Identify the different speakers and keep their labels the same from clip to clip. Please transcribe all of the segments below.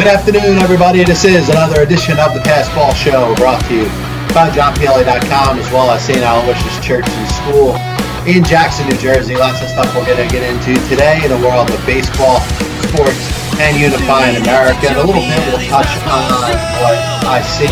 Speaker 1: Good afternoon, everybody. This is another edition of the Passball Show brought to you by JohnPLA.com as well as St. Aloysius Church and School in Jackson, New Jersey. Lots of stuff we're going to get into today in the world of baseball, sports, and unifying America. And a little bit we'll touch on what I see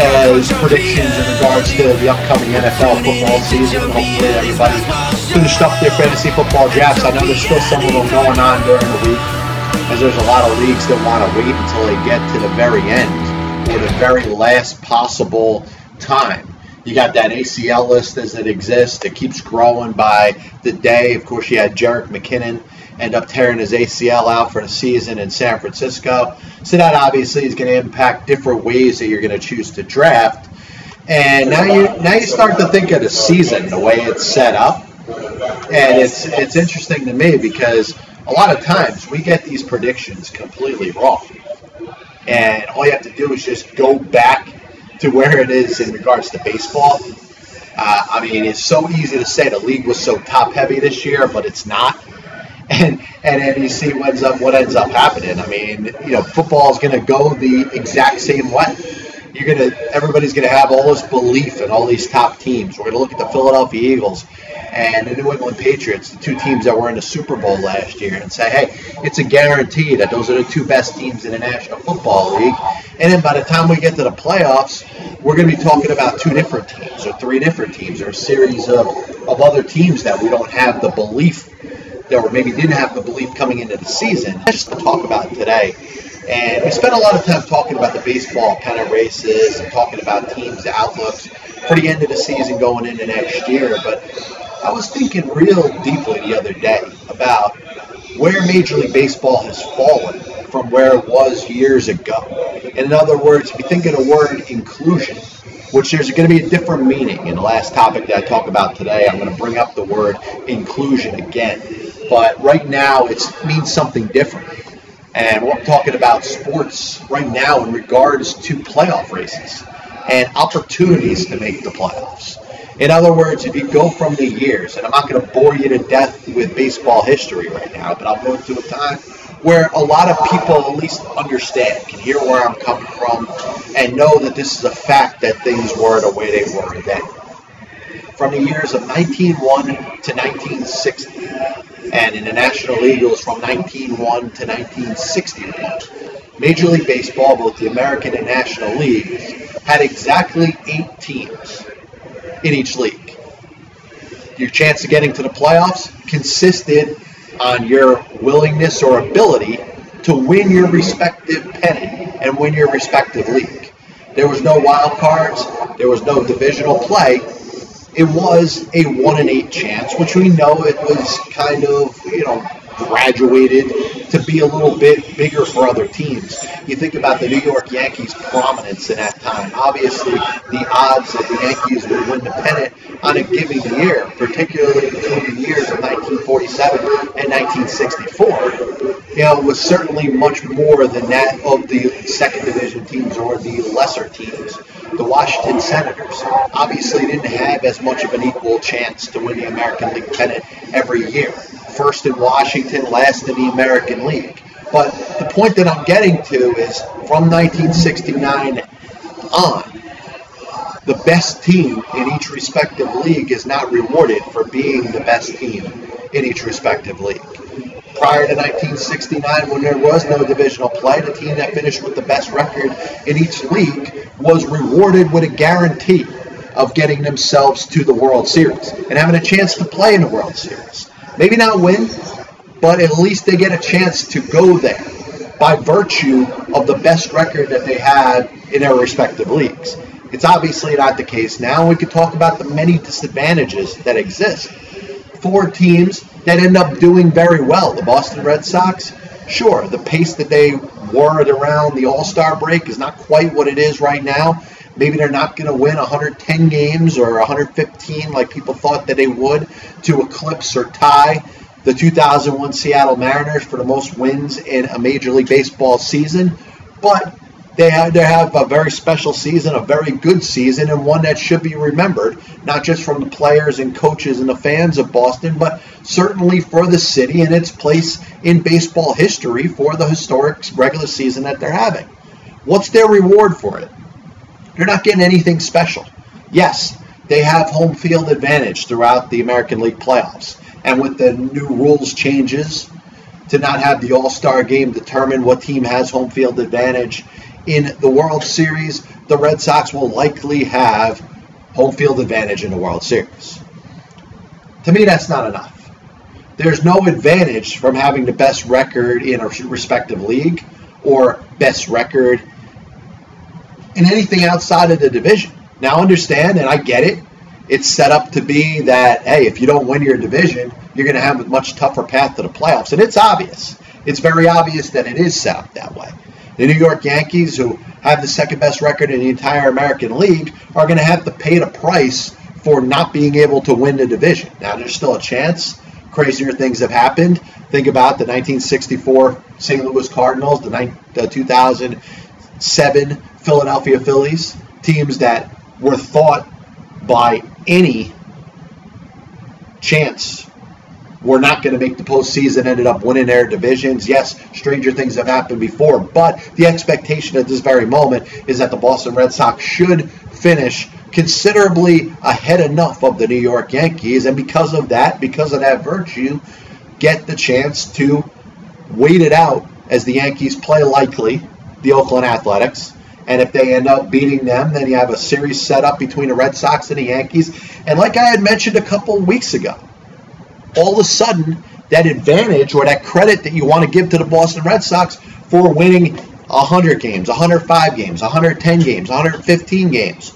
Speaker 1: as predictions in regards to the upcoming NFL football season. Hopefully everybody finished up their fantasy football drafts. I know there's still some of them going on during the week as there's a lot of leagues that want to wait until they get to the very end or the very last possible time. You got that ACL list as it exists. It keeps growing by the day. Of course, you had Jerick McKinnon end up tearing his ACL out for the season in San Francisco. So that obviously is going to impact different ways that you're going to choose to draft. And now you now you start to think of the season the way it's set up, and it's it's interesting to me because a lot of times we get these predictions completely wrong. And all you have to do is just go back to where it is in regards to baseball. Uh, I mean, it's so easy to say the league was so top heavy this year, but it's not. And and then you see what ends up what ends up happening. I mean, you know, football is going to go the exact same way. You're gonna everybody's to have all this belief in all these top teams. We're to look at the Philadelphia Eagles and the New England Patriots, the two teams that were in the Super Bowl last year, and say, hey, it's a guarantee that those are the two best teams in the National Football League. And then by the time we get to the playoffs, we're to be talking about two different teams or three different teams or a series of, of other teams that we don't have the belief that or maybe didn't have the belief coming into the season. Just to talk about today. And we spent a lot of time talking about the baseball kind of races and talking about teams' outlooks for the end of the season going into next year. But I was thinking real deeply the other day about where Major League Baseball has fallen from where it was years ago. And In other words, if you think of the word inclusion, which there's going to be a different meaning in the last topic that I talk about today, I'm going to bring up the word inclusion again. But right now, it means something different. And we're talking about sports right now in regards to playoff races and opportunities to make the playoffs. In other words, if you go from the years, and I'm not going to bore you to death with baseball history right now, but I'll go into a time where a lot of people at least understand, can hear where I'm coming from, and know that this is a fact that things were the way they were then. From the years of 1901 to 1960, and in the National League it was from 1901 to 1961. Major League Baseball, both the American and National Leagues, had exactly eight teams in each league. Your chance of getting to the playoffs consisted on your willingness or ability to win your respective pennant and win your respective league. There was no wild cards, there was no divisional play. It was a one in eight chance, which we know it was kind of, you know, graduated to be a little bit bigger for other teams. You think about the New York Yankees' prominence in that time. Obviously, the odds that the Yankees would win the pennant on a given year, particularly between the years of 1947 and 1964, you know, was certainly much more than that of the second division teams or the lesser teams. The Washington Senators obviously didn't have as much of an equal chance to win the American League pennant every year first in Washington, last in the American League. But the point that I'm getting to is from 1969 on, the best team in each respective league is not rewarded for being the best team in each respective league. Prior to 1969, when there was no divisional play, the team that finished with the best record in each league was rewarded with a guarantee of getting themselves to the World Series and having a chance to play in the World Series. Maybe not win, but at least they get a chance to go there by virtue of the best record that they had in their respective leagues. It's obviously not the case now. We could talk about the many disadvantages that exist. Four teams that end up doing very well. The Boston Red Sox, sure, the pace that they were at around the All Star break is not quite what it is right now. Maybe they're not going to win 110 games or 115 like people thought that they would to eclipse or tie the 2001 Seattle Mariners for the most wins in a Major League Baseball season. But they have, they have a very special season, a very good season, and one that should be remembered, not just from the players and coaches and the fans of Boston, but certainly for the city and its place in baseball history for the historic regular season that they're having. What's their reward for it? They're not getting anything special. Yes, they have home field advantage throughout the American League playoffs. And with the new rules changes to not have the All Star game determine what team has home field advantage in the World Series, the Red Sox will likely have home field advantage in the World Series. To me, that's not enough. There's no advantage from having the best record in a respective league or best record in anything outside of the division. Now, understand, and I get it, it's set up to be that, hey, if you don't win your division, you're going to have a much tougher path to the playoffs. And it's obvious. It's very obvious that it is set up that way. The New York Yankees, who have the second best record in the entire American League, are going to have to pay the price for not being able to win the division. Now, there's still a chance. Crazier things have happened. Think about the 1964 St. Louis Cardinals, the 2007 Philadelphia Phillies, teams that were thought by any chance were not going to make the postseason, ended up winning their divisions. Yes, stranger things have happened before, but the expectation at this very moment is that the Boston Red Sox should finish considerably ahead enough of the New York Yankees, and because of that, because of that virtue, get the chance to wait it out as the Yankees play likely the Oakland Athletics. And if they end up beating them, then you have a series set up between the Red Sox and the Yankees. And like I had mentioned a couple weeks ago, all of a sudden that advantage or that credit that you want to give to the Boston Red Sox for winning 100 games, 105 games, 110 games, 115 games,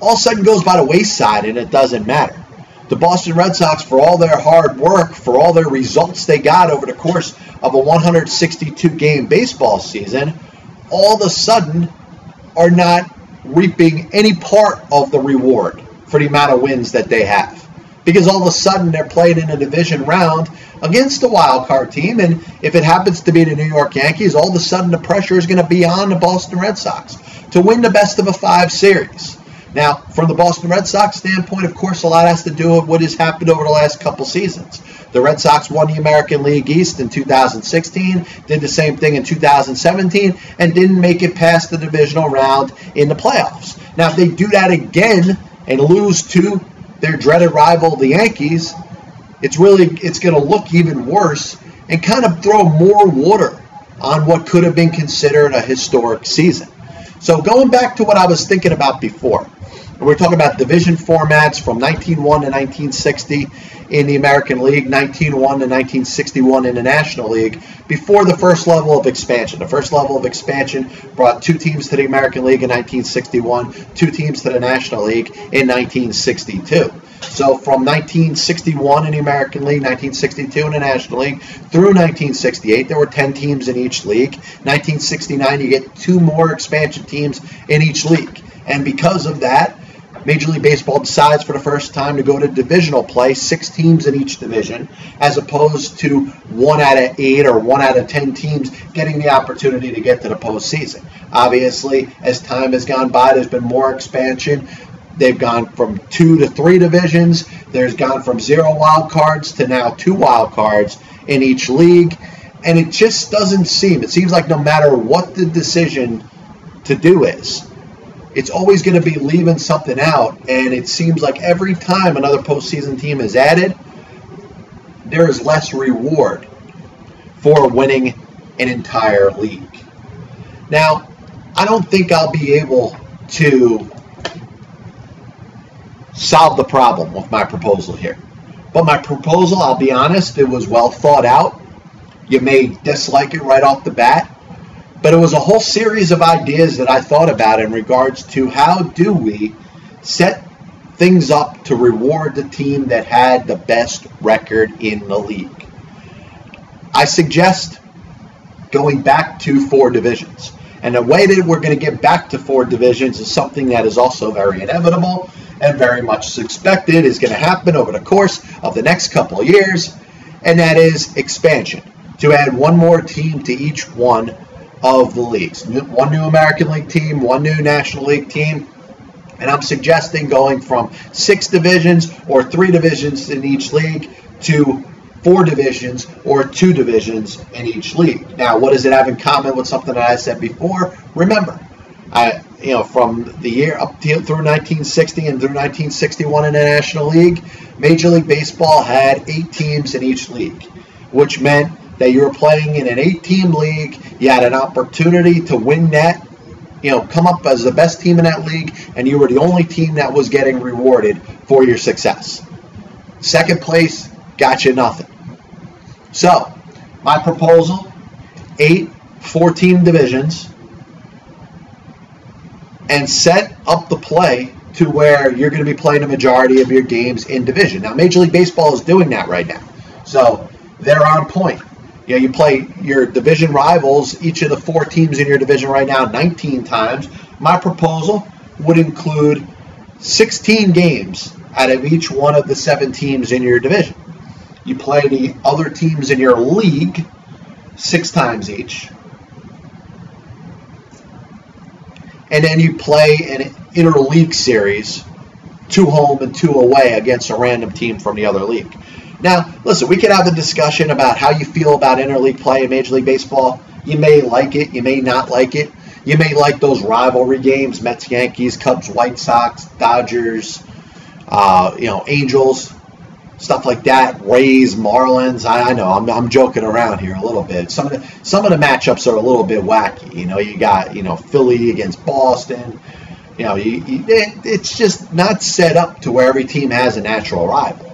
Speaker 1: all of a sudden goes by the wayside and it doesn't matter. The Boston Red Sox, for all their hard work, for all their results they got over the course of a 162 game baseball season, all of a sudden are not reaping any part of the reward for the amount of wins that they have because all of a sudden they're playing in a division round against a wild card team. And if it happens to be the New York Yankees, all of a sudden the pressure is going to be on the Boston Red Sox to win the best of a five series. Now, from the Boston Red Sox standpoint, of course, a lot has to do with what has happened over the last couple seasons. The Red Sox won the American League East in 2016, did the same thing in 2017, and didn't make it past the divisional round in the playoffs. Now, if they do that again and lose to their dreaded rival, the Yankees, it's really it's going to look even worse and kind of throw more water on what could have been considered a historic season. So going back to what I was thinking about before, we're talking about division formats from 1901 to 1960 in the American League, 1901 to 1961 in the National League, before the first level of expansion. The first level of expansion brought two teams to the American League in 1961, two teams to the National League in 1962. So from 1961 in the American League, 1962 in the National League, through 1968, there were 10 teams in each league. 1969, you get two more expansion teams in each league. And because of that, Major League Baseball decides for the first time to go to divisional play, six teams in each division, as opposed to one out of eight or one out of ten teams getting the opportunity to get to the postseason. Obviously, as time has gone by, there's been more expansion. They've gone from two to three divisions. There's gone from zero wild cards to now two wild cards in each league. And it just doesn't seem, it seems like no matter what the decision to do is, it's always going to be leaving something out. And it seems like every time another postseason team is added, there is less reward for winning an entire league. Now, I don't think I'll be able to solve the problem with my proposal here. But my proposal, I'll be honest, it was well thought out. You may dislike it right off the bat. But it was a whole series of ideas that I thought about in regards to how do we set things up to reward the team that had the best record in the league. I suggest going back to four divisions. And the way that we're going to get back to four divisions is something that is also very inevitable and very much expected is going to happen over the course of the next couple of years, and that is expansion. To add one more team to each one of the leagues. One new American League team, one new National League team. And I'm suggesting going from six divisions or three divisions in each league to four divisions or two divisions in each league. Now, what does it have in common with something that I said before? Remember, I, you know, from the year up to, through 1960 and through 1961 in the National League, Major League Baseball had eight teams in each league, which meant that you were playing in an eight-team league. You had an opportunity to win that, you know, come up as the best team in that league, and you were the only team that was getting rewarded for your success. Second place got you nothing. So, my proposal: eight 14 divisions and set up the play to where you're going to be playing a majority of your games in division. Now, Major League Baseball is doing that right now. So they're on point. You know, you play your division rivals, each of the four teams in your division right now, 19 times. My proposal would include 16 games out of each one of the seven teams in your division. You play the other teams in your league six times each. and then you play an interleague series, two home and two away against a random team from the other league. Now, listen, we could have a discussion about how you feel about interleague play in Major League Baseball. You may like it, you may not like it. You may like those rivalry games: Mets, Yankees, Cubs, White Sox, Dodgers, uh, you know, Angels stuff like that. Rays, Marlins. I, I know I'm, I'm, joking around here a little bit. Some of the some of the matchups are a little bit wacky. You know, you got you know Philly against Boston. You know, you, you, it, it's just not set up to where every team has a natural rival.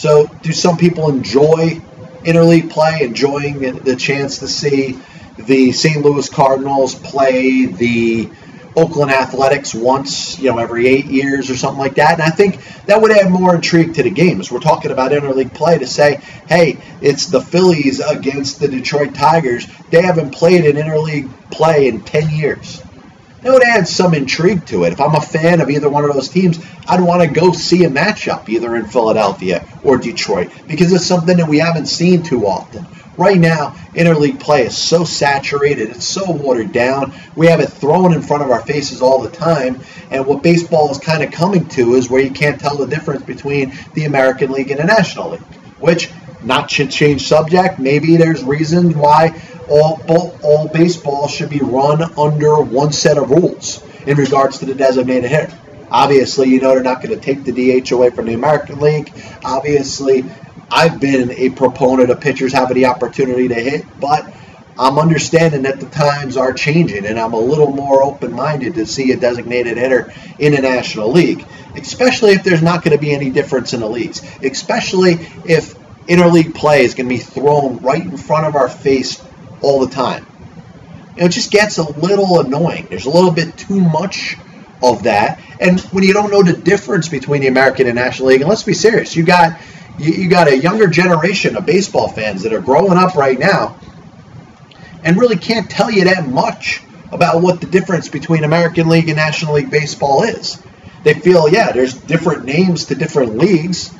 Speaker 1: So, do some people enjoy interleague play, enjoying the chance to see the St. Louis Cardinals play the Oakland Athletics once, you know, every eight years or something like that. And I think that would add more intrigue to the games. We're talking about interleague play to say, hey, it's the Phillies against the Detroit Tigers. They haven't played an interleague play in 10 years. That would add some intrigue to it. If I'm a fan of either one of those teams, I'd want to go see a matchup either in Philadelphia or Detroit because it's something that we haven't seen too often. Right now, interleague play is so saturated, it's so watered down. We have it thrown in front of our faces all the time. And what baseball is kind of coming to is where you can't tell the difference between the American League and the National League, which not to change subject. Maybe there's reasons why all all baseball should be run under one set of rules in regards to the designated hitter. Obviously, you know they're not going to take the DH away from the American League. Obviously, I've been a proponent of pitchers having the opportunity to hit, but I'm understanding that the times are changing, and I'm a little more open minded to see a designated hitter in the National League, especially if there's not going to be any difference in the leagues, especially if interleague play is going to be thrown right in front of our face all the time. It just gets a little annoying. There's a little bit too much of that. And when you don't know the difference between the American and National League, and let's be serious, you got you, you got a younger generation of baseball fans that are growing up right now and really can't tell you that much about what the difference between American League and National League baseball is. They feel, yeah, there's different names to different leagues,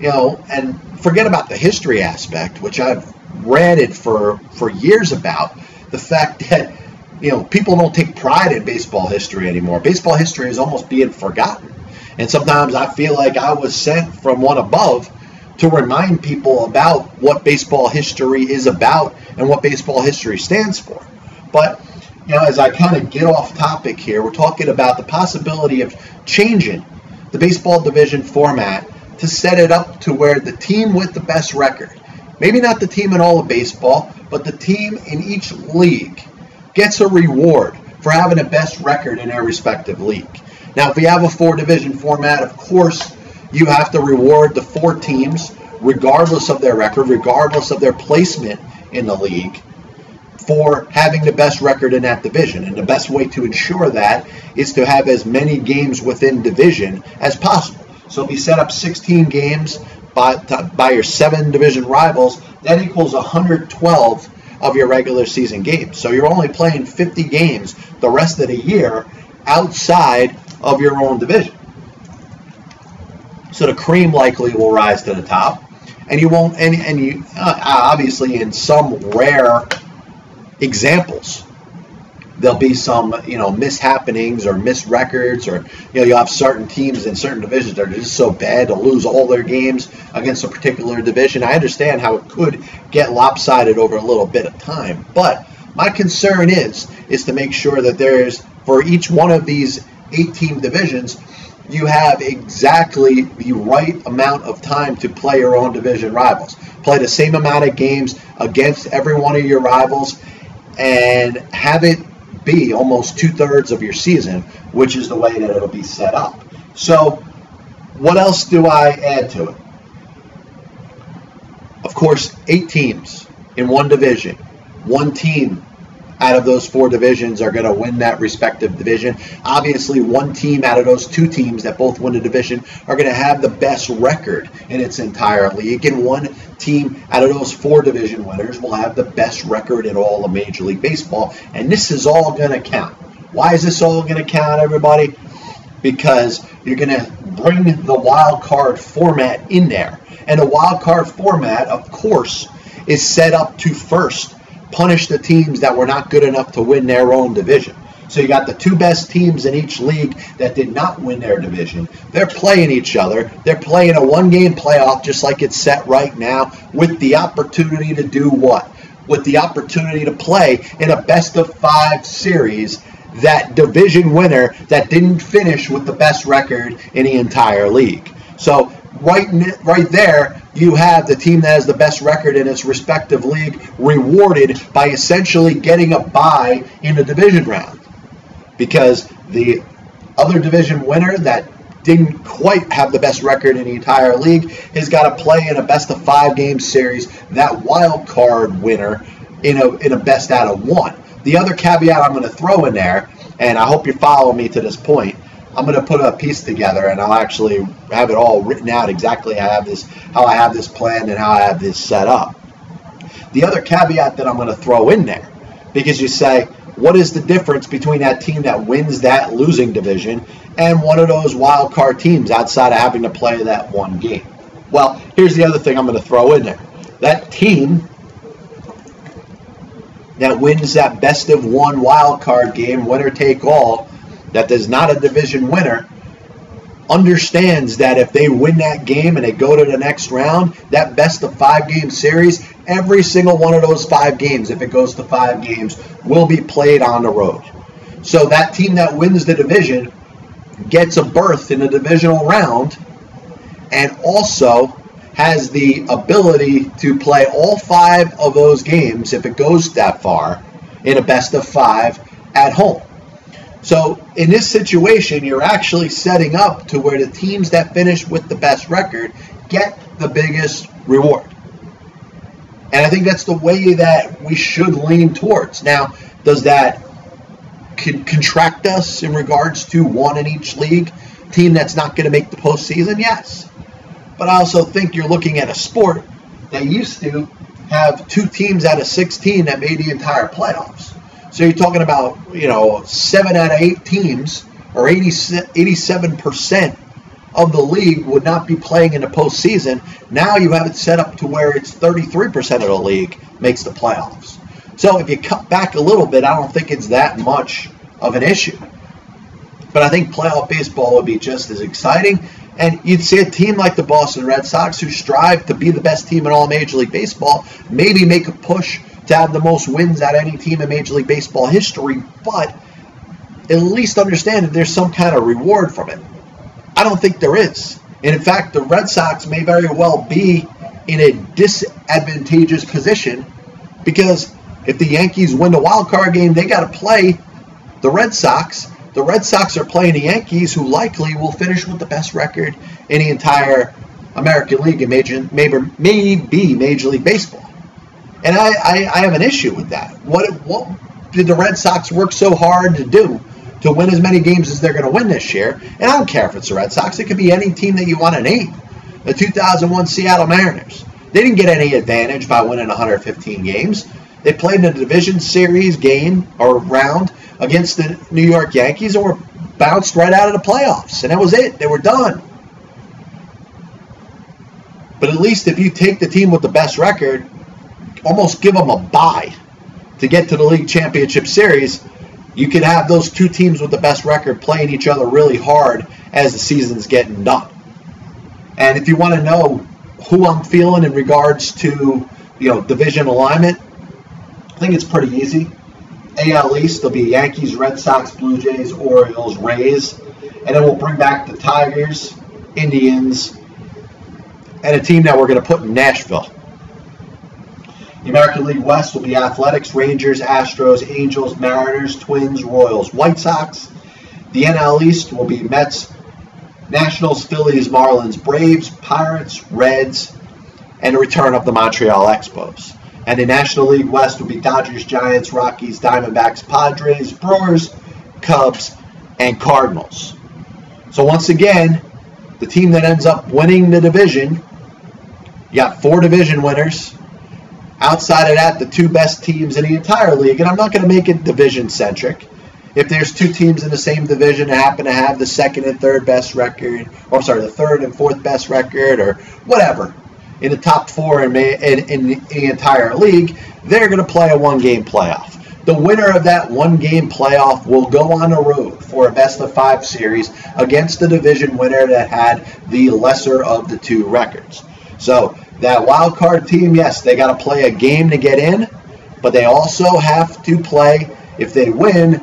Speaker 1: you know, and forget about the history aspect, which I've ranted for for years about the fact that you know people don't take pride in baseball history anymore. Baseball history is almost being forgotten. And sometimes I feel like I was sent from one above to remind people about what baseball history is about and what baseball history stands for. But you know, as I kind of get off topic here, we're talking about the possibility of changing the baseball division format to set it up to where the team with the best record, maybe not the team in all of baseball, but the team in each league gets a reward for having the best record in their respective league. Now, if we have a four division format, of course, you have to reward the four teams, regardless of their record, regardless of their placement in the league, for having the best record in that division. And the best way to ensure that is to have as many games within division as possible. So if you set up 16 games by, by your seven division rivals, that equals 112 of your regular season games. So you're only playing 50 games the rest of the year outside of your own division. So the cream likely will rise to the top, and you won't. And and you uh, obviously in some rare examples. There'll be some, you know, mishappenings or missed records, or you know, you'll have certain teams in certain divisions that are just so bad to lose all their games against a particular division. I understand how it could get lopsided over a little bit of time, but my concern is is to make sure that there's for each one of these eight team divisions, you have exactly the right amount of time to play your own division rivals. Play the same amount of games against every one of your rivals and have it be almost two thirds of your season, which is the way that it'll be set up. So, what else do I add to it? Of course, eight teams in one division, one team out of those four divisions are going to win that respective division. Obviously, one team out of those two teams that both win a division are going to have the best record in its entire league, and one team out of those four division winners will have the best record in all of Major League Baseball. And this is all going to count. Why is this all going to count, everybody? Because you're going to bring the wild card format in there. And the wild card format, of course, is set up to first punish the teams that were not good enough to win their own division. So you got the two best teams in each league that did not win their division. They're playing each other. They're playing a one game playoff just like it's set right now with the opportunity to do what? With the opportunity to play in a best of five series that division winner that didn't finish with the best record in the entire league. So right right there, you have the team that has the best record in its respective league rewarded by essentially getting a bye in the division round. Because the other division winner that didn't quite have the best record in the entire league has got to play in a best of five game series, that wild card winner in a, in a best out of one. The other caveat I'm going to throw in there, and I hope you follow me to this point, I'm going to put a piece together and I'll actually have it all written out exactly how I have this, how I have this planned and how I have this set up. The other caveat that I'm going to throw in there, because you say, what is the difference between that team that wins that losing division and one of those wild card teams outside of having to play that one game? Well, here's the other thing I'm going to throw in there. That team that wins that best of one wild card game, winner take all, that is not a division winner understands that if they win that game and they go to the next round, that best of five game series, every single one of those five games, if it goes to five games, will be played on the road. So that team that wins the division gets a berth in the divisional round and also has the ability to play all five of those games if it goes that far in a best of five at home. So in this situation, you're actually setting up to where the teams that finish with the best record get the biggest reward. And I think that's the way that we should lean towards. Now, does that con- contract us in regards to one in each league team that's not going to make the postseason? Yes. But I also think you're looking at a sport that used to have two teams out of 16 that made the entire playoffs. So you're talking about, you know, seven out of eight teams or 80, 87% of the league would not be playing in the postseason. Now you have it set up to where it's 33% of the league makes the playoffs. So if you cut back a little bit, I don't think it's that much of an issue. But I think playoff baseball would be just as exciting. And you'd see a team like the Boston Red Sox, who strive to be the best team in all Major League Baseball, maybe make a push to have the most wins out of any team in Major League Baseball history, but at least understand that there's some kind of reward from it. I don't think there is. And in fact, the Red Sox may very well be in a disadvantageous position because if the Yankees win the wild card game, they got to play the Red Sox. The Red Sox are playing the Yankees, who likely will finish with the best record in the entire American League and major, maybe, maybe Major League Baseball. And I, I, I have an issue with that. What, what did the Red Sox work so hard to do to win as many games as they're going to win this year? And I don't care if it's the Red Sox. It could be any team that you want to name. The 2001 Seattle Mariners. They didn't get any advantage by winning 115 games. They played in a division series game or round against the New York Yankees and were bounced right out of the playoffs. And that was it. They were done. But at least if you take the team with the best record almost give them a bye to get to the league championship series, you could have those two teams with the best record playing each other really hard as the season's getting done. And if you want to know who I'm feeling in regards to, you know, division alignment, I think it's pretty easy. AL East, there'll be Yankees, Red Sox, Blue Jays, Orioles, Rays, and then we'll bring back the Tigers, Indians, and a team that we're going to put in Nashville. The American League West will be Athletics, Rangers, Astros, Angels, Mariners, Twins, Royals, White Sox. The NL East will be Mets, Nationals, Phillies, Marlins, Braves, Pirates, Reds, and the return of the Montreal Expos. And the National League West will be Dodgers, Giants, Rockies, Diamondbacks, Padres, Brewers, Cubs, and Cardinals. So once again, the team that ends up winning the division, you got four division winners. Outside of that, the two best teams in the entire league, and I'm not going to make it division centric. If there's two teams in the same division that happen to have the second and third best record, or sorry, the third and fourth best record, or whatever, in the top four in, in, in the entire league, they're going to play a one game playoff. The winner of that one game playoff will go on the road for a best of five series against the division winner that had the lesser of the two records. So that wild card team, yes, they got to play a game to get in, but they also have to play, if they win,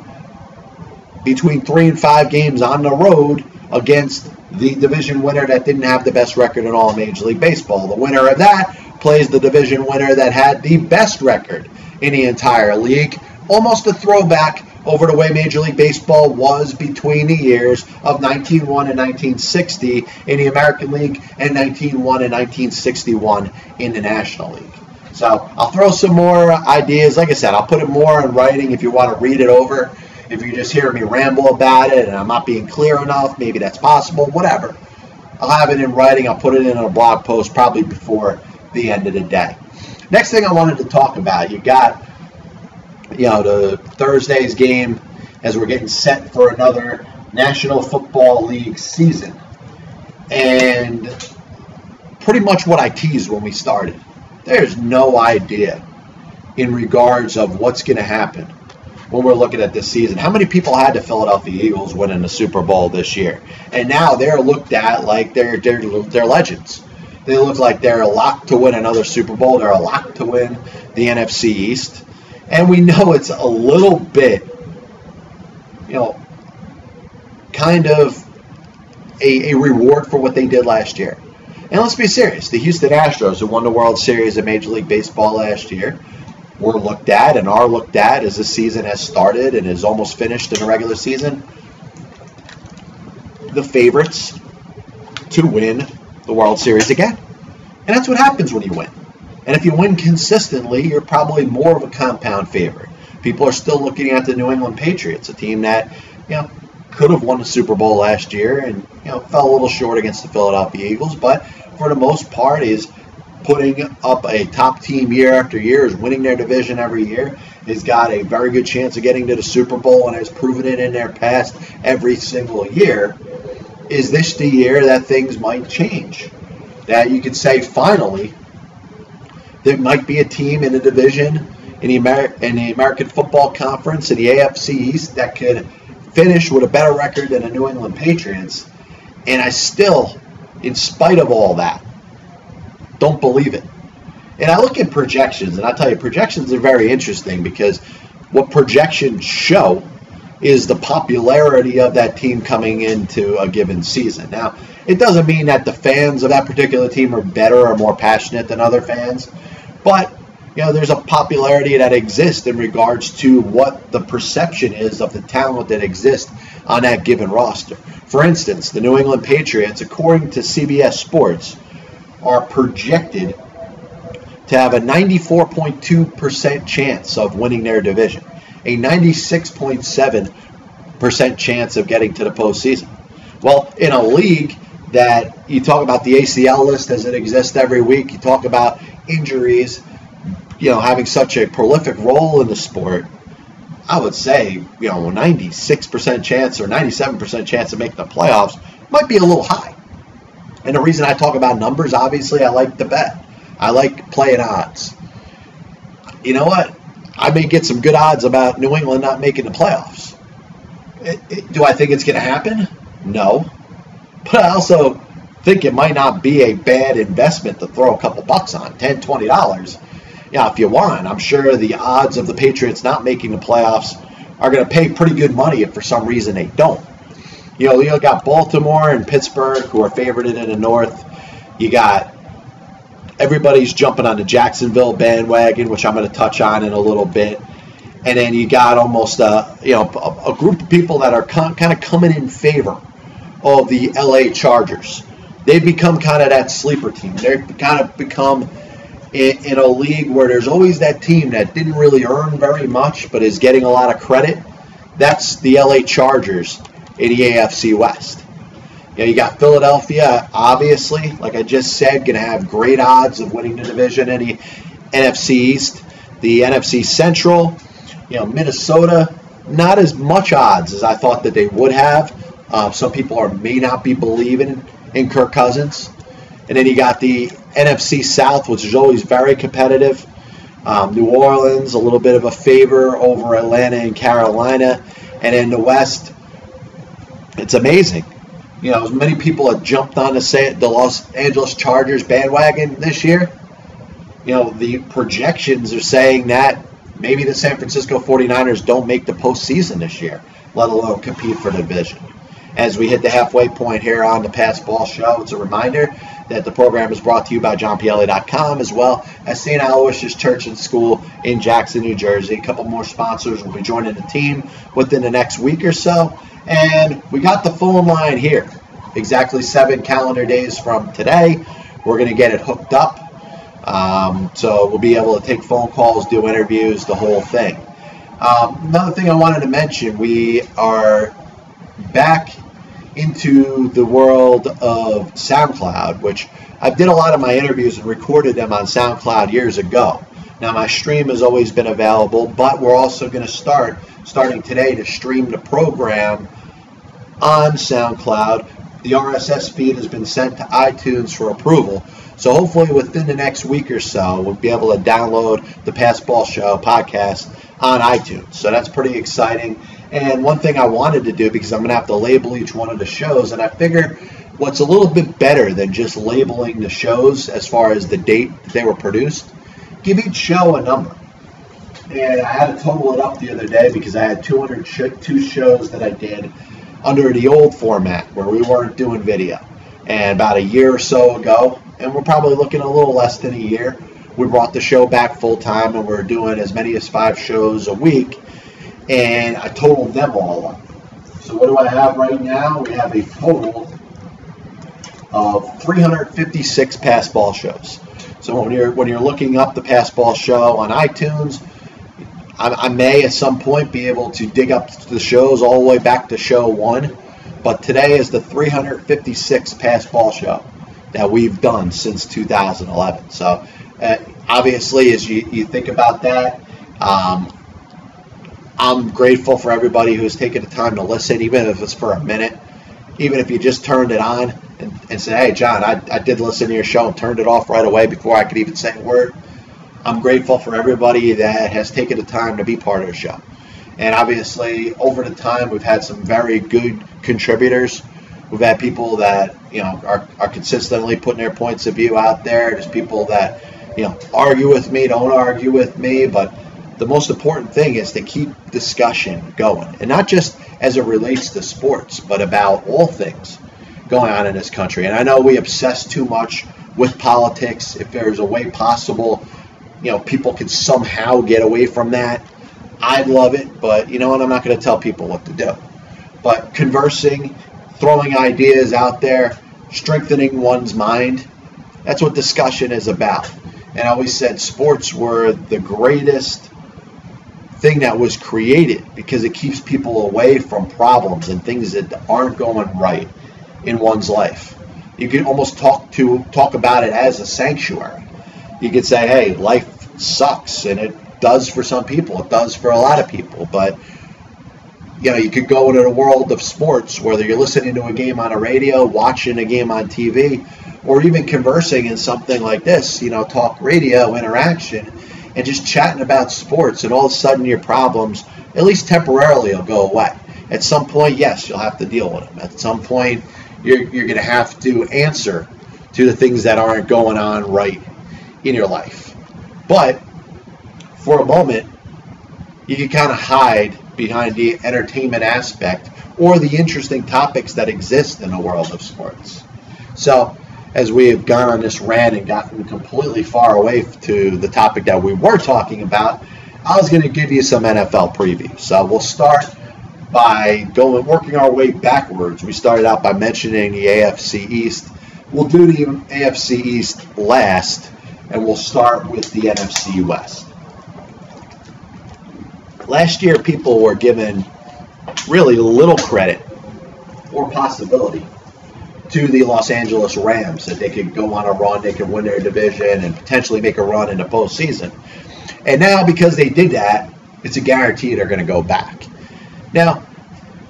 Speaker 1: between three and five games on the road against the division winner that didn't have the best record in all of Major League Baseball. The winner of that plays the division winner that had the best record in the entire league. Almost a throwback over the way Major League Baseball was between the years of 1901 and 1960 in the American League and 1901 and 1961 in the National League. So I'll throw some more ideas. Like I said, I'll put it more in writing if you want to read it over. If you just hear me ramble about it and I'm not being clear enough, maybe that's possible, whatever. I'll have it in writing. I'll put it in a blog post probably before the end of the day. Next thing I wanted to talk about, you got, you know, the Thursday's game as we're getting set for another National Football League season. And pretty much what I teased when we started. There's no idea in regards of what's going to happen when we're looking at this season. How many people had the Philadelphia Eagles winning the Super Bowl this year? And now they're looked at like they're they're, they're legends. They look like they're a lock to win another Super Bowl. They're a lock to win the NFC East. And we know it's a little bit, you know, kind of a, a reward for what they did last year. And let's be serious. The Houston Astros, who won the World Series of Major League Baseball last year, were looked at and are looked at as the season has started and is almost finished in the regular season, the favorites to win the World Series again. And that's what happens when you win. And if you win consistently, you're probably more of a compound favorite. People are still looking at the New England Patriots, a team that, you know, could have won the Super Bowl last year and, you know, fell a little short against the Philadelphia Eagles, but for the most part is putting up a top team year after year, is winning their division every year, has got a very good chance of getting to the Super Bowl and has proven it in their past every single year. Is this the year that things might change? That you could say finally there might be a team in the division in the, Amer- in the American Football Conference in the AFC East that could finish with a better record than the New England Patriots. And I still, in spite of all that, don't believe it. And I look at projections, and I tell you, projections are very interesting because what projections show is the popularity of that team coming into a given season. Now, it doesn't mean that the fans of that particular team are better or more passionate than other fans, but you know, there's a popularity that exists in regards to what the perception is of the talent that exists on that given roster. For instance, the New England Patriots, according to CBS Sports, are projected to have a 94.2% chance of winning their division, a 96.7% chance of getting to the postseason. Well, in a league that you talk about the ACL list as it exists every week, you talk about injuries, you know, having such a prolific role in the sport, I would say, you know, 96% chance or 97% chance of making the playoffs might be a little high. And the reason I talk about numbers, obviously, I like to bet. I like playing odds. You know what? I may get some good odds about New England not making the playoffs. It, it, do I think it's going to happen? No. But I also think it might not be a bad investment to throw a couple bucks on, $10, $20. Yeah, if you want. I'm sure the odds of the Patriots not making the playoffs are going to pay pretty good money if for some reason they don't. You know, you got Baltimore and Pittsburgh who are favored in the North. You got everybody's jumping on the Jacksonville bandwagon, which I'm going to touch on in a little bit. And then you got almost a you know a, group of people that are kind of coming in favor of the LA Chargers. They've become kind of that sleeper team. They've kind of become in, in a league where there's always that team that didn't really earn very much but is getting a lot of credit. That's the LA Chargers in the AFC West. You, know, you got Philadelphia, obviously, like I just said, going to have great odds of winning the division in the NFC East. The NFC Central, you know, Minnesota, not as much odds as I thought that they would have. Uh, some people are may not be believing in Kirk Cousins. And then you got the NFC South, which is always very competitive. Um, New Orleans, a little bit of a favor over Atlanta and Carolina. And in the West, it's amazing. You know, as many people have jumped on the, the Los Angeles Chargers bandwagon this year. You know, the projections are saying that maybe the San Francisco 49ers don't make the postseason this year, let alone compete for the division. As we hit the halfway point here on the Pass Ball Show, it's a reminder that the program is brought to you by JohnPielli.com as well as St. Aloysius Church and School in Jackson, New Jersey. A couple more sponsors will be joining the team within the next week or so. And we got the phone line here, exactly seven calendar days from today. We're going to get it hooked up. Um, so we'll be able to take phone calls, do interviews, the whole thing. Um, another thing I wanted to mention we are back into the world of SoundCloud, which I did a lot of my interviews and recorded them on SoundCloud years ago. Now my stream has always been available, but we're also going to start starting today to stream the program on SoundCloud. The RSS feed has been sent to iTunes for approval. So hopefully within the next week or so, we'll be able to download the Pass Ball Show podcast on iTunes. So that's pretty exciting. And one thing I wanted to do, because I'm going to have to label each one of the shows, and I figure what's a little bit better than just labeling the shows as far as the date that they were produced, give each show a number. And I had to total it up the other day because I had 202 shows that I did under the old format where we weren't doing video. And about a year or so ago, and we're probably looking a little less than a year, we brought the show back full time and we're doing as many as five shows a week. And I totaled them all up. So what do I have right now? We have a total of 356 pass ball shows. So when you're when you're looking up the pass ball show on iTunes, I, I, may at some point be able to dig up the shows all the way back to show one. But today is the 356 pass ball show that we've done since 2011. So uh, obviously, as you, you think about that, um, I'm grateful for everybody who's taken the time to listen, even if it's for a minute, even if you just turned it on and, and said, "Hey, John, I, I did listen to your show and turned it off right away before I could even say a word." I'm grateful for everybody that has taken the time to be part of the show. And obviously, over the time, we've had some very good contributors. We've had people that you know are, are consistently putting their points of view out there. There's people that you know argue with me, don't argue with me, but the most important thing is to keep discussion going, and not just as it relates to sports, but about all things going on in this country. And I know we obsess too much with politics. If there's a way possible, you know, people could somehow get away from that. I'd love it, but you know what? I'm not going to tell people what to do. But conversing, throwing ideas out there, strengthening one's mind, that's what discussion is about. And I always said sports were the greatest thing that was created because it keeps people away from problems and things that aren't going right in one's life. You can almost talk to talk about it as a sanctuary. You could say, "Hey, life sucks," and it does for some people. It does for a lot of people, but you know, you could go into the world of sports, whether you're listening to a game on a radio, watching a game on TV, or even conversing in something like this, you know, talk radio interaction, and just chatting about sports, and all of a sudden your problems, at least temporarily, will go away. At some point, yes, you'll have to deal with them. At some point, you're, you're going to have to answer to the things that aren't going on right in your life. But for a moment, you can kind of hide behind the entertainment aspect or the interesting topics that exist in the world of sports. So, as we have gone on this rant and gotten completely far away to the topic that we were talking about, I was going to give you some NFL previews. So, we'll start by going working our way backwards. We started out by mentioning the AFC East. We'll do the AFC East last, and we'll start with the NFC West. Last year, people were given really little credit or possibility to the Los Angeles Rams that they could go on a run, they could win their division, and potentially make a run in the postseason. And now, because they did that, it's a guarantee they're going to go back. Now,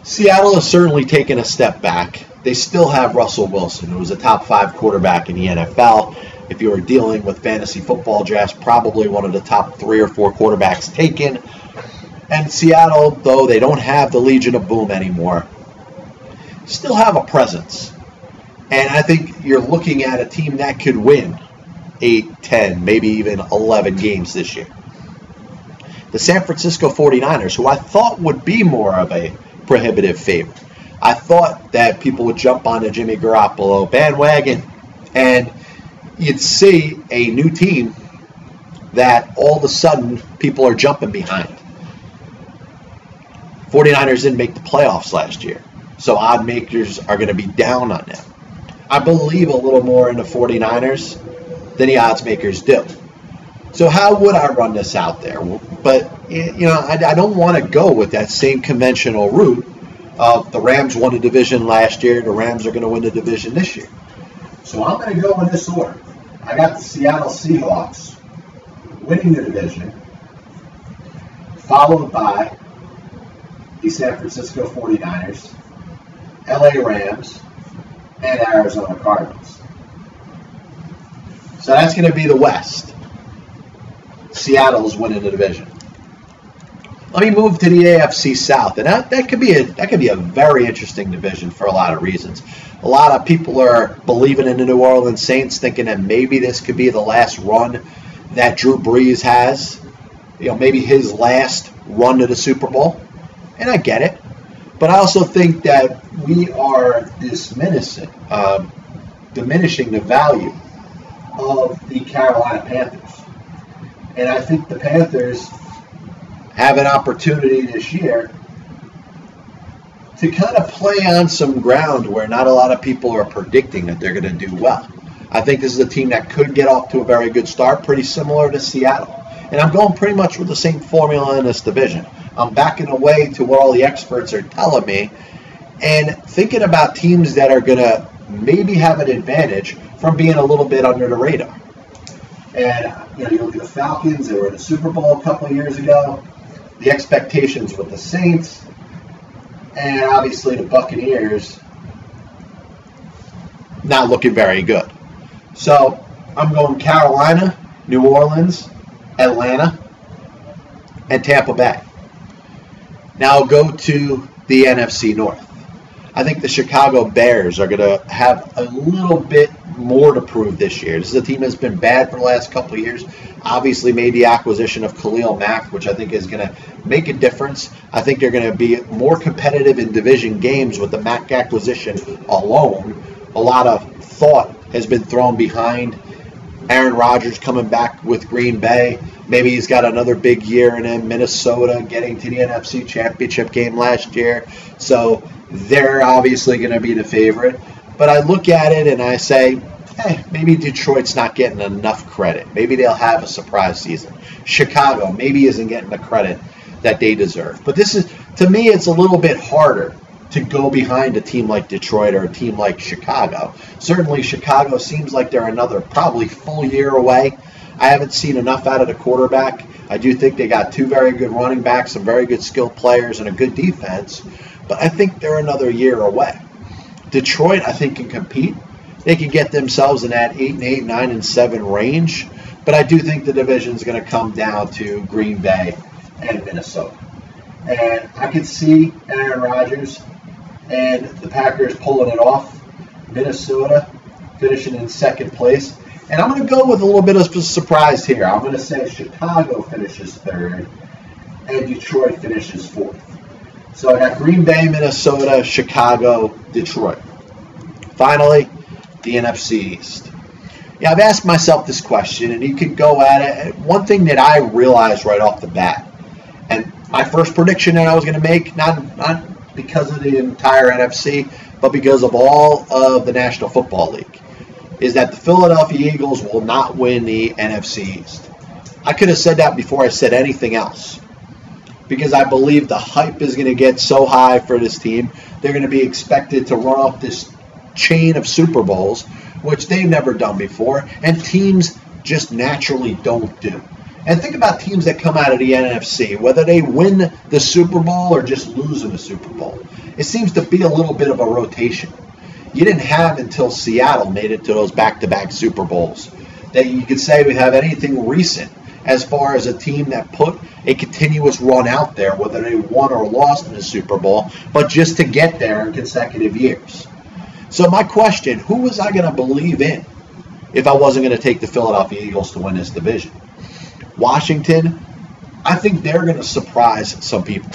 Speaker 1: Seattle has certainly taken a step back. They still have Russell Wilson, who was a top five quarterback in the NFL. If you were dealing with fantasy football drafts, probably one of the top three or four quarterbacks taken. And Seattle, though they don't have the Legion of Boom anymore, still have a presence. And I think you're looking at a team that could win 8, 10, maybe even 11 games this year the San Francisco 49ers, who I thought would be more of a prohibitive favorite. I thought that people would jump on the Jimmy Garoppolo bandwagon and you'd see a new team that all of a sudden people are jumping behind. 49ers didn't make the playoffs last year, so odd makers are going to be down on them. I believe a little more in the 49ers than the odds makers do. So how would I run this out there? But you know, I, I don't want to go with that same conventional route of the Rams won a division last year. The Rams are going to win the division this year. So I'm going to go in this order. I got the Seattle Seahawks winning the division, followed by the San Francisco 49ers, LA Rams, and Arizona Cardinals. So that's going to be the West. Seattle's winning the division. Let me move to the AFC South, and that, that could be a that could be a very interesting division for a lot of reasons. A lot of people are believing in the New Orleans Saints, thinking that maybe this could be the last run that Drew Brees has. You know, maybe his last run to the Super Bowl, and I get it. But I also think that we are diminishing, uh, diminishing the value of the Carolina Panthers. And I think the Panthers have an opportunity this year to kind of play on some ground where not a lot of people are predicting that they're going to do well. I think this is a team that could get off to a very good start, pretty similar to Seattle. And I'm going pretty much with the same formula in this division. I'm backing away to what all the experts are telling me and thinking about teams that are going to maybe have an advantage from being a little bit under the radar. And you know, you look at the Falcons; they were in the Super Bowl a couple years ago. The expectations with the Saints, and obviously the Buccaneers, not looking very good. So I'm going Carolina, New Orleans, Atlanta, and Tampa Bay. Now go to the NFC North. I think the Chicago Bears are going to have a little bit more to prove this year. This is a team that's been bad for the last couple of years. Obviously, made the acquisition of Khalil Mack, which I think is going to make a difference. I think they're going to be more competitive in division games with the Mack acquisition alone. A lot of thought has been thrown behind Aaron Rodgers coming back with Green Bay. Maybe he's got another big year in him. Minnesota getting to the NFC Championship game last year. So they're obviously going to be the favorite. But I look at it and I say, hey, maybe Detroit's not getting enough credit. Maybe they'll have a surprise season. Chicago maybe isn't getting the credit that they deserve. But this is, to me, it's a little bit harder to go behind a team like Detroit or a team like Chicago. Certainly, Chicago seems like they're another probably full year away. I haven't seen enough out of the quarterback. I do think they got two very good running backs, some very good skilled players, and a good defense. But I think they're another year away. Detroit, I think, can compete. They can get themselves in that eight and eight, nine and seven range. But I do think the division is going to come down to Green Bay and Minnesota. And I could see Aaron Rodgers and the Packers pulling it off. Minnesota finishing in second place. And I'm going to go with a little bit of a surprise here. I'm going to say Chicago finishes third and Detroit finishes fourth. So I got Green Bay, Minnesota, Chicago, Detroit. Finally, the NFC East. Yeah, I've asked myself this question, and you could go at it. One thing that I realized right off the bat, and my first prediction that I was going to make, not not because of the entire NFC, but because of all of the National Football League, is that the Philadelphia Eagles will not win the NFC East. I could have said that before I said anything else because I believe the hype is going to get so high for this team. They're going to be expected to run off this chain of Super Bowls, which they've never done before, and teams just naturally don't do. And think about teams that come out of the NFC, whether they win the Super Bowl or just lose in the Super Bowl. It seems to be a little bit of a rotation. You didn't have until Seattle made it to those back to back Super Bowls that you could say we have anything recent as far as a team that put a continuous run out there, whether they won or lost in the Super Bowl, but just to get there in consecutive years. So my question, who was I going to believe in if I wasn't going to take the Philadelphia Eagles to win this division? Washington, I think they're going to surprise some people.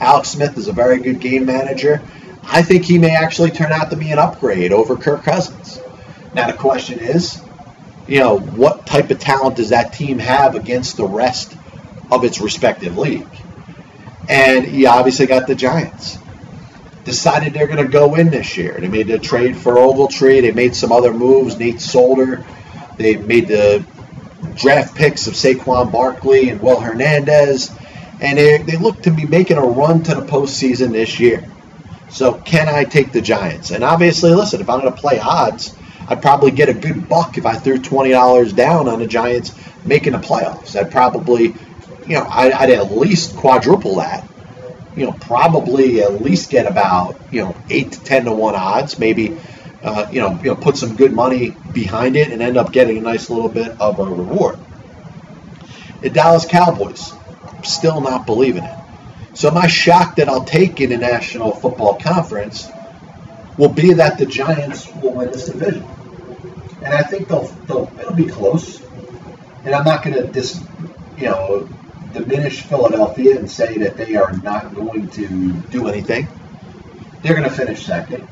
Speaker 1: Alex Smith is a very good game manager. I think he may actually turn out to be an upgrade over Kirk Cousins. Now the question is, you know, what type of talent does that team have against the rest of its respective league? And he obviously got the Giants. Decided they're going to go in this year. They made a trade for Ogletree. They made some other moves. Nate Solder. They made the draft picks of Saquon Barkley and Will Hernandez. And they, they look to be making a run to the postseason this year. So can I take the Giants? And obviously, listen, if I'm going to play odds, I'd probably get a good buck if I threw twenty dollars down on the Giants making the playoffs. I'd probably, you know, I'd, I'd, at least quadruple that. You know, probably at least get about you know eight to ten to one odds. Maybe, uh, you know, you know, put some good money behind it and end up getting a nice little bit of a reward. The Dallas Cowboys, still not believing it. So my shock that I'll take in the National Football Conference will be that the Giants will win this division and I think they'll, they'll it'll be close. And I'm not going to dis, you know, diminish Philadelphia and say that they are not going to do anything. They're going to finish second.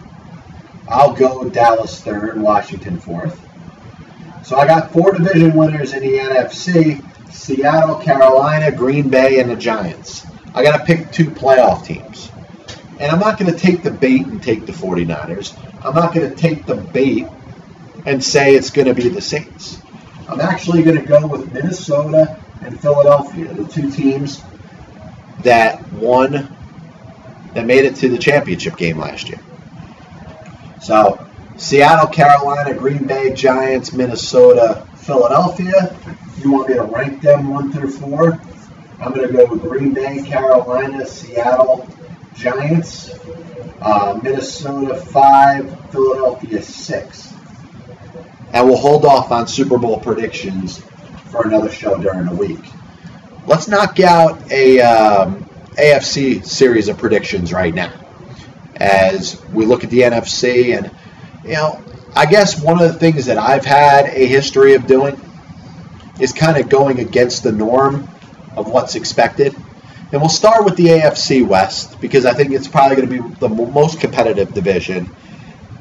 Speaker 1: I'll go Dallas third, Washington fourth. So I got four division winners in the NFC: Seattle, Carolina, Green Bay, and the Giants. I got to pick two playoff teams. And I'm not going to take the bait and take the 49ers. I'm not going to take the bait and say it's going to be the Saints. I'm actually going to go with Minnesota and Philadelphia, the two teams that won, that made it to the championship game last year. So, Seattle, Carolina, Green Bay, Giants, Minnesota, Philadelphia. You want me to rank them one through four? I'm going to go with Green Bay, Carolina, Seattle, Giants, uh, Minnesota five, Philadelphia six and we'll hold off on Super Bowl predictions for another show during the week. Let's knock out a um, AFC series of predictions right now as we look at the NFC. And, you know, I guess one of the things that I've had a history of doing is kind of going against the norm of what's expected. And we'll start with the AFC West because I think it's probably going to be the most competitive division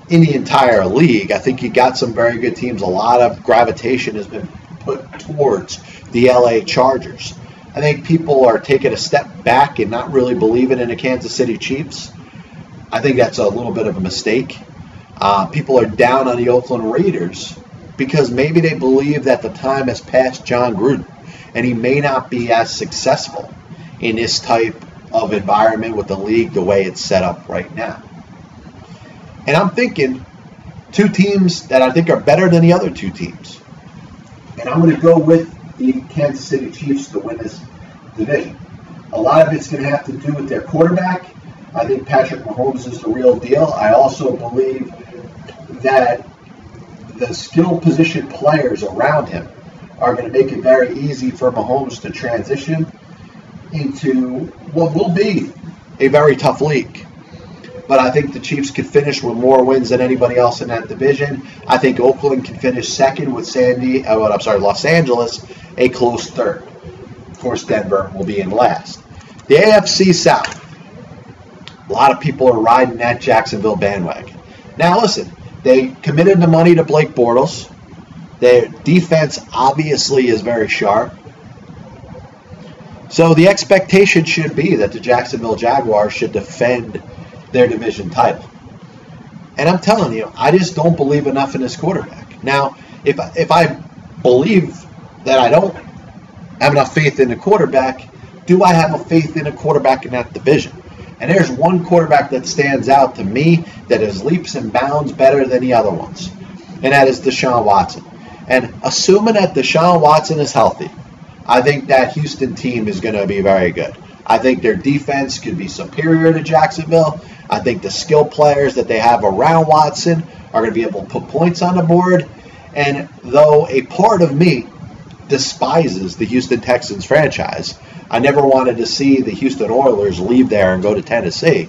Speaker 1: in the entire league. I think you got some very good teams. A lot of gravitation has been put towards the LA Chargers. I think people are taking a step back and not really believing in the Kansas City Chiefs. I think that's a little bit of a mistake. Uh, people are down on the Oakland Raiders because maybe they believe that the time has passed Jon Gruden and he may not be as successful in this type of environment with the league the way it's set up right now. And I'm thinking two teams that I think are better than the other two teams. And I'm going to go with the Kansas City Chiefs to win this division. A lot of it's going to have to do with their quarterback. I think Patrick Mahomes is the real deal. I also believe that the skill position players around him are going to make it very easy for Mahomes to transition into what will be a very tough league. But I think the Chiefs could finish with more wins than anybody else in that division. I think Oakland can finish second with Sandy. Uh, I'm sorry, Los Angeles a close third. Of course, Denver will be in last. The AFC South. A lot of people are riding that Jacksonville bandwagon. Now, listen, they committed the money to Blake Bortles. Their defense obviously is very sharp. So the expectation should be that the Jacksonville Jaguars should defend their division title. And I'm telling you, I just don't believe enough in this quarterback. Now, if if I believe that I don't have enough faith in the quarterback, do I have a faith in a quarterback in that division? And there's one quarterback that stands out to me that is leaps and bounds better than the other ones, and that is Deshaun Watson. And assuming that Deshaun Watson is healthy, I think that Houston team is going to be very good. I think their defense could be superior to Jacksonville. I think the skill players that they have around Watson are going to be able to put points on the board. And though a part of me despises the Houston Texans franchise, I never wanted to see the Houston Oilers leave there and go to Tennessee.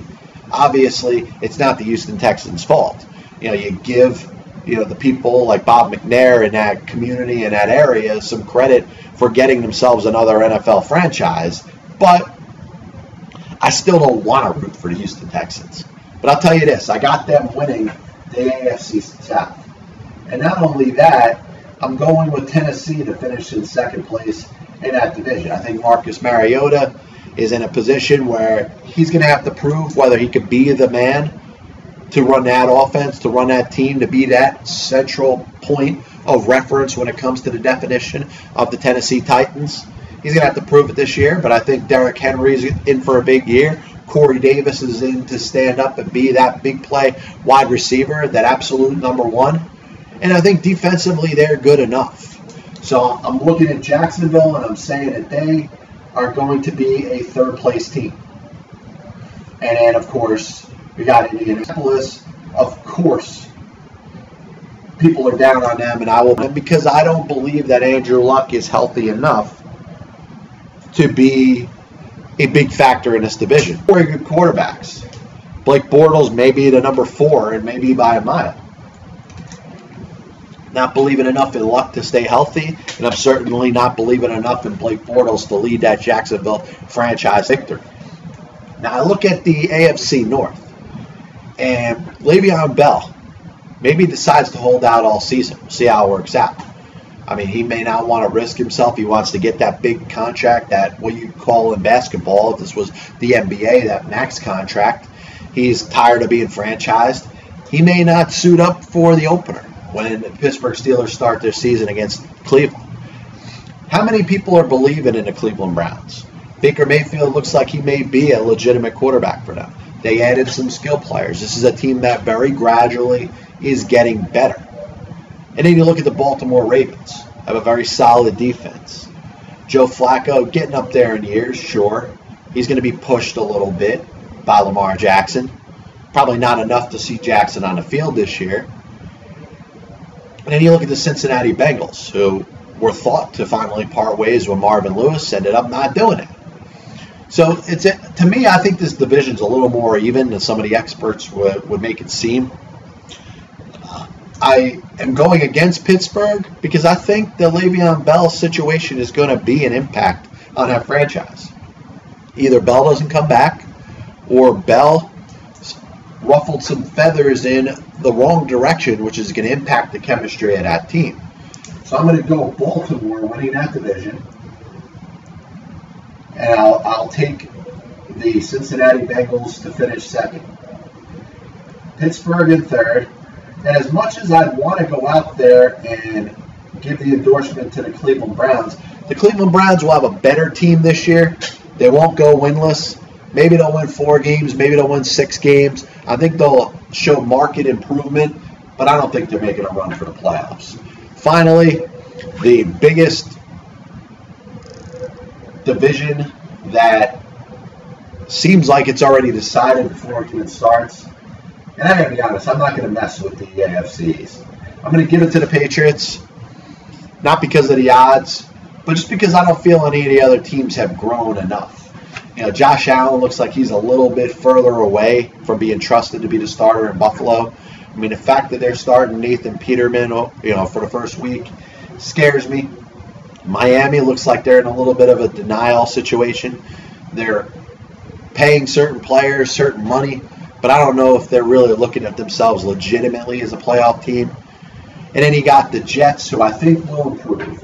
Speaker 1: Obviously, it's not the Houston Texans' fault. You know, you give you know the people like Bob McNair in that community in that area some credit for getting themselves another NFL franchise, but I still don't want to root for the Houston Texans. But I'll tell you this: I got them winning the AFC South, and not only that, I'm going with Tennessee to finish in second place in that division. I think Marcus Mariota is in a position where he's going to have to prove whether he could be the man to run that offense, to run that team, to be that central point of reference when it comes to the definition of the Tennessee Titans. He's going to have to prove it this year, but I think Derrick Henry is in for a big year. Corey Davis is in to stand up and be that big play wide receiver, that absolute number one. And I think defensively they're good enough. So I'm looking at Jacksonville and I'm saying that they are going to be a third place team. And then, of course, we got Indianapolis. Of course, people are down on them, and I will because I don't believe that Andrew Luck is healthy enough to be a big factor in this division. Very good quarterbacks. Blake Bortles may be the number four, and maybe by a mile. Not believing enough in Luck to stay healthy, and I'm certainly not believing enough in Blake Bortles to lead that Jacksonville franchise victory. Now I look at the AFC North. And Le'Veon Bell maybe decides to hold out all season. We'll see how it works out. I mean, he may not want to risk himself. He wants to get that big contract, that what you call in basketball, if this was the NBA, that max contract. He's tired of being franchised. He may not suit up for the opener when the Pittsburgh Steelers start their season against Cleveland. How many people are believing in the Cleveland Browns? Baker Mayfield looks like he may be a legitimate quarterback for them. They added some skill players. This is a team that very gradually is getting better. And then you look at the Baltimore Ravens, have a very solid defense. Joe Flacco getting up there in years, sure. He's going to be pushed a little bit by Lamar Jackson. Probably not enough to see Jackson on the field this year. And then you look at the Cincinnati Bengals, who were thought to finally part ways with Marvin Lewis, ended up not doing it. So it's to me, I think this division's a little more even than some of the experts would, would make it seem. I am going against Pittsburgh because I think the Le'Veon Bell situation is going to be an impact on that franchise. Either Bell doesn't come back, or Bell ruffled some feathers in the wrong direction, which is going to impact the chemistry of that team. So I'm going to go Baltimore winning that division and I'll, I'll take the Cincinnati Bengals to finish second. Pittsburgh in third. And as much as I'd want to go out there and give the endorsement to the Cleveland Browns, the Cleveland Browns will have a better team this year. They won't go winless. Maybe they'll win four games. Maybe they'll win six games. I think they'll show market improvement, but I don't think they're making a run for the playoffs. Finally, the biggest division that seems like it's already decided before it even starts. And going to be honest, I'm not to mess with the AFCs. I'm to give it to the Patriots. not because of the odds, but just because I don't feel any of the other teams have grown enough. You know, Josh Allen looks like he's a little bit further away from being trusted to be the starter in Buffalo. I mean, the fact that they're starting Nathan Peterman, oh, you know, for the first week scares me. Miami looks like they're in a little bit of a denial situation. They're paying certain players certain money, but I don't know if they're really looking at themselves legitimately as a playoff team. And then you got the Jets, who I think will improve.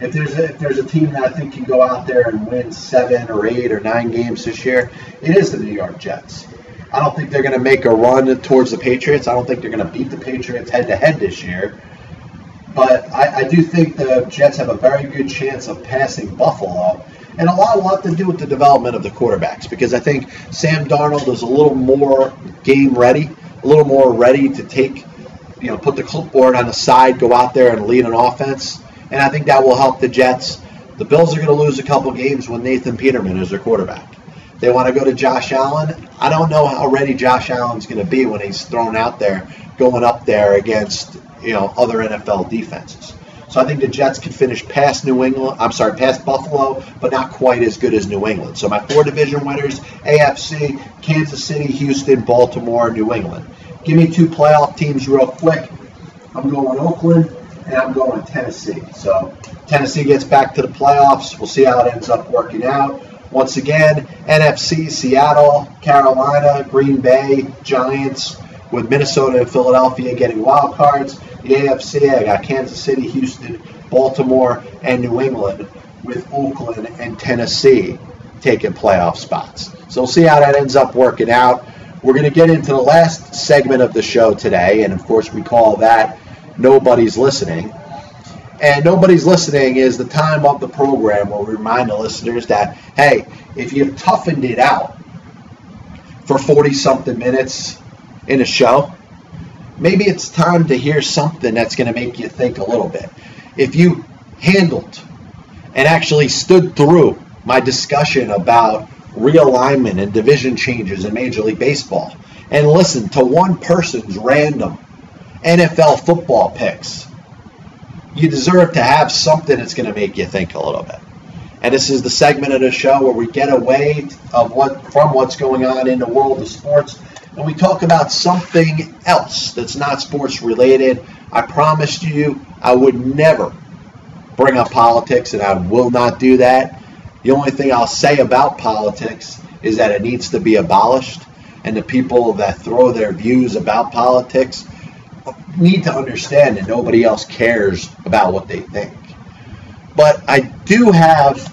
Speaker 1: If there's a, if there's a team that I think can go out there and win seven or eight or nine games this year, it is the New York Jets. I don't think they're going to make a run towards the Patriots. I don't think they're going to beat the Patriots head to head this year. But I, I, do think the Jets have a very good chance of passing Buffalo. And a lot, a lot to do with the development of the quarterbacks because I think Sam Darnold is a little more game ready, a little more ready to take, you know, put the clipboard on the side, go out there and lead an offense. And I think that will help the Jets. The Bills are going to lose a couple games when Nathan Peterman is their quarterback. They want to go to Josh Allen. I don't know how ready Josh Allen's going to be when he's thrown out there, going up there against you know other NFL defenses. So I think the Jets could finish past New England. I'm sorry, past Buffalo, but not quite as good as New England. So my four division winners: AFC, Kansas City, Houston, Baltimore, New England. Give me two playoff teams real quick. I'm going Oakland and I'm going to Tennessee. So Tennessee gets back to the playoffs. We'll see how it ends up working out. Once again, NFC, Seattle, Carolina, Green Bay, Giants, with Minnesota and Philadelphia getting wild cards. The AFC, I got Kansas City, Houston, Baltimore, and New England, with Oakland and Tennessee taking playoff spots. So we'll see how that ends up working out. We're going to get into the last segment of the show today, and of course, we call that Nobody's Listening. And Nobody's Listening is the time of the program where we remind the listeners that, hey, if you've toughened it out for 40 something minutes in a show, maybe it's time to hear something that's going to make you think a little bit. If you handled and actually stood through my discussion about realignment and division changes in Major League Baseball and listened to one person's random NFL football picks, you deserve to have something that's going to make you think a little bit. And this is the segment of the show where we get away of what from what's going on in the world of sports and we talk about something else that's not sports related. I promised you I would never bring up politics, and I will not do that. The only thing I'll say about politics is that it needs to be abolished, and the people that throw their views about politics need to understand that nobody else cares about what they think. But I do have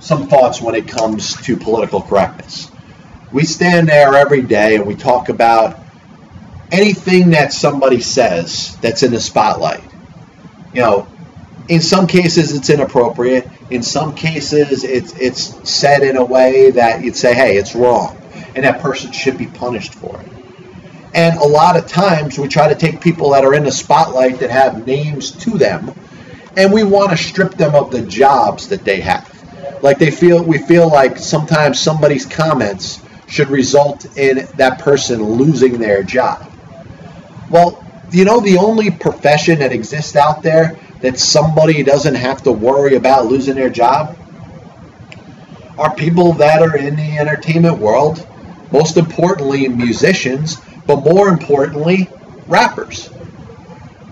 Speaker 1: some thoughts when it comes to political correctness we stand there every day and we talk about anything that somebody says that's in the spotlight. You know, in some cases it's inappropriate. In some cases it's it's said in a way that you'd say, "Hey, it's wrong," and that person should be punished for it. And a lot of times we try to take people that are in the spotlight that have names to them, and we want to strip them of the jobs that they have. Like they feel, we feel like sometimes somebody's comments should result in that person losing their job. Well, you know, the only profession that exists out there that somebody doesn't have to worry about losing their job are people that are in the entertainment world, most importantly, musicians, but more importantly, rappers.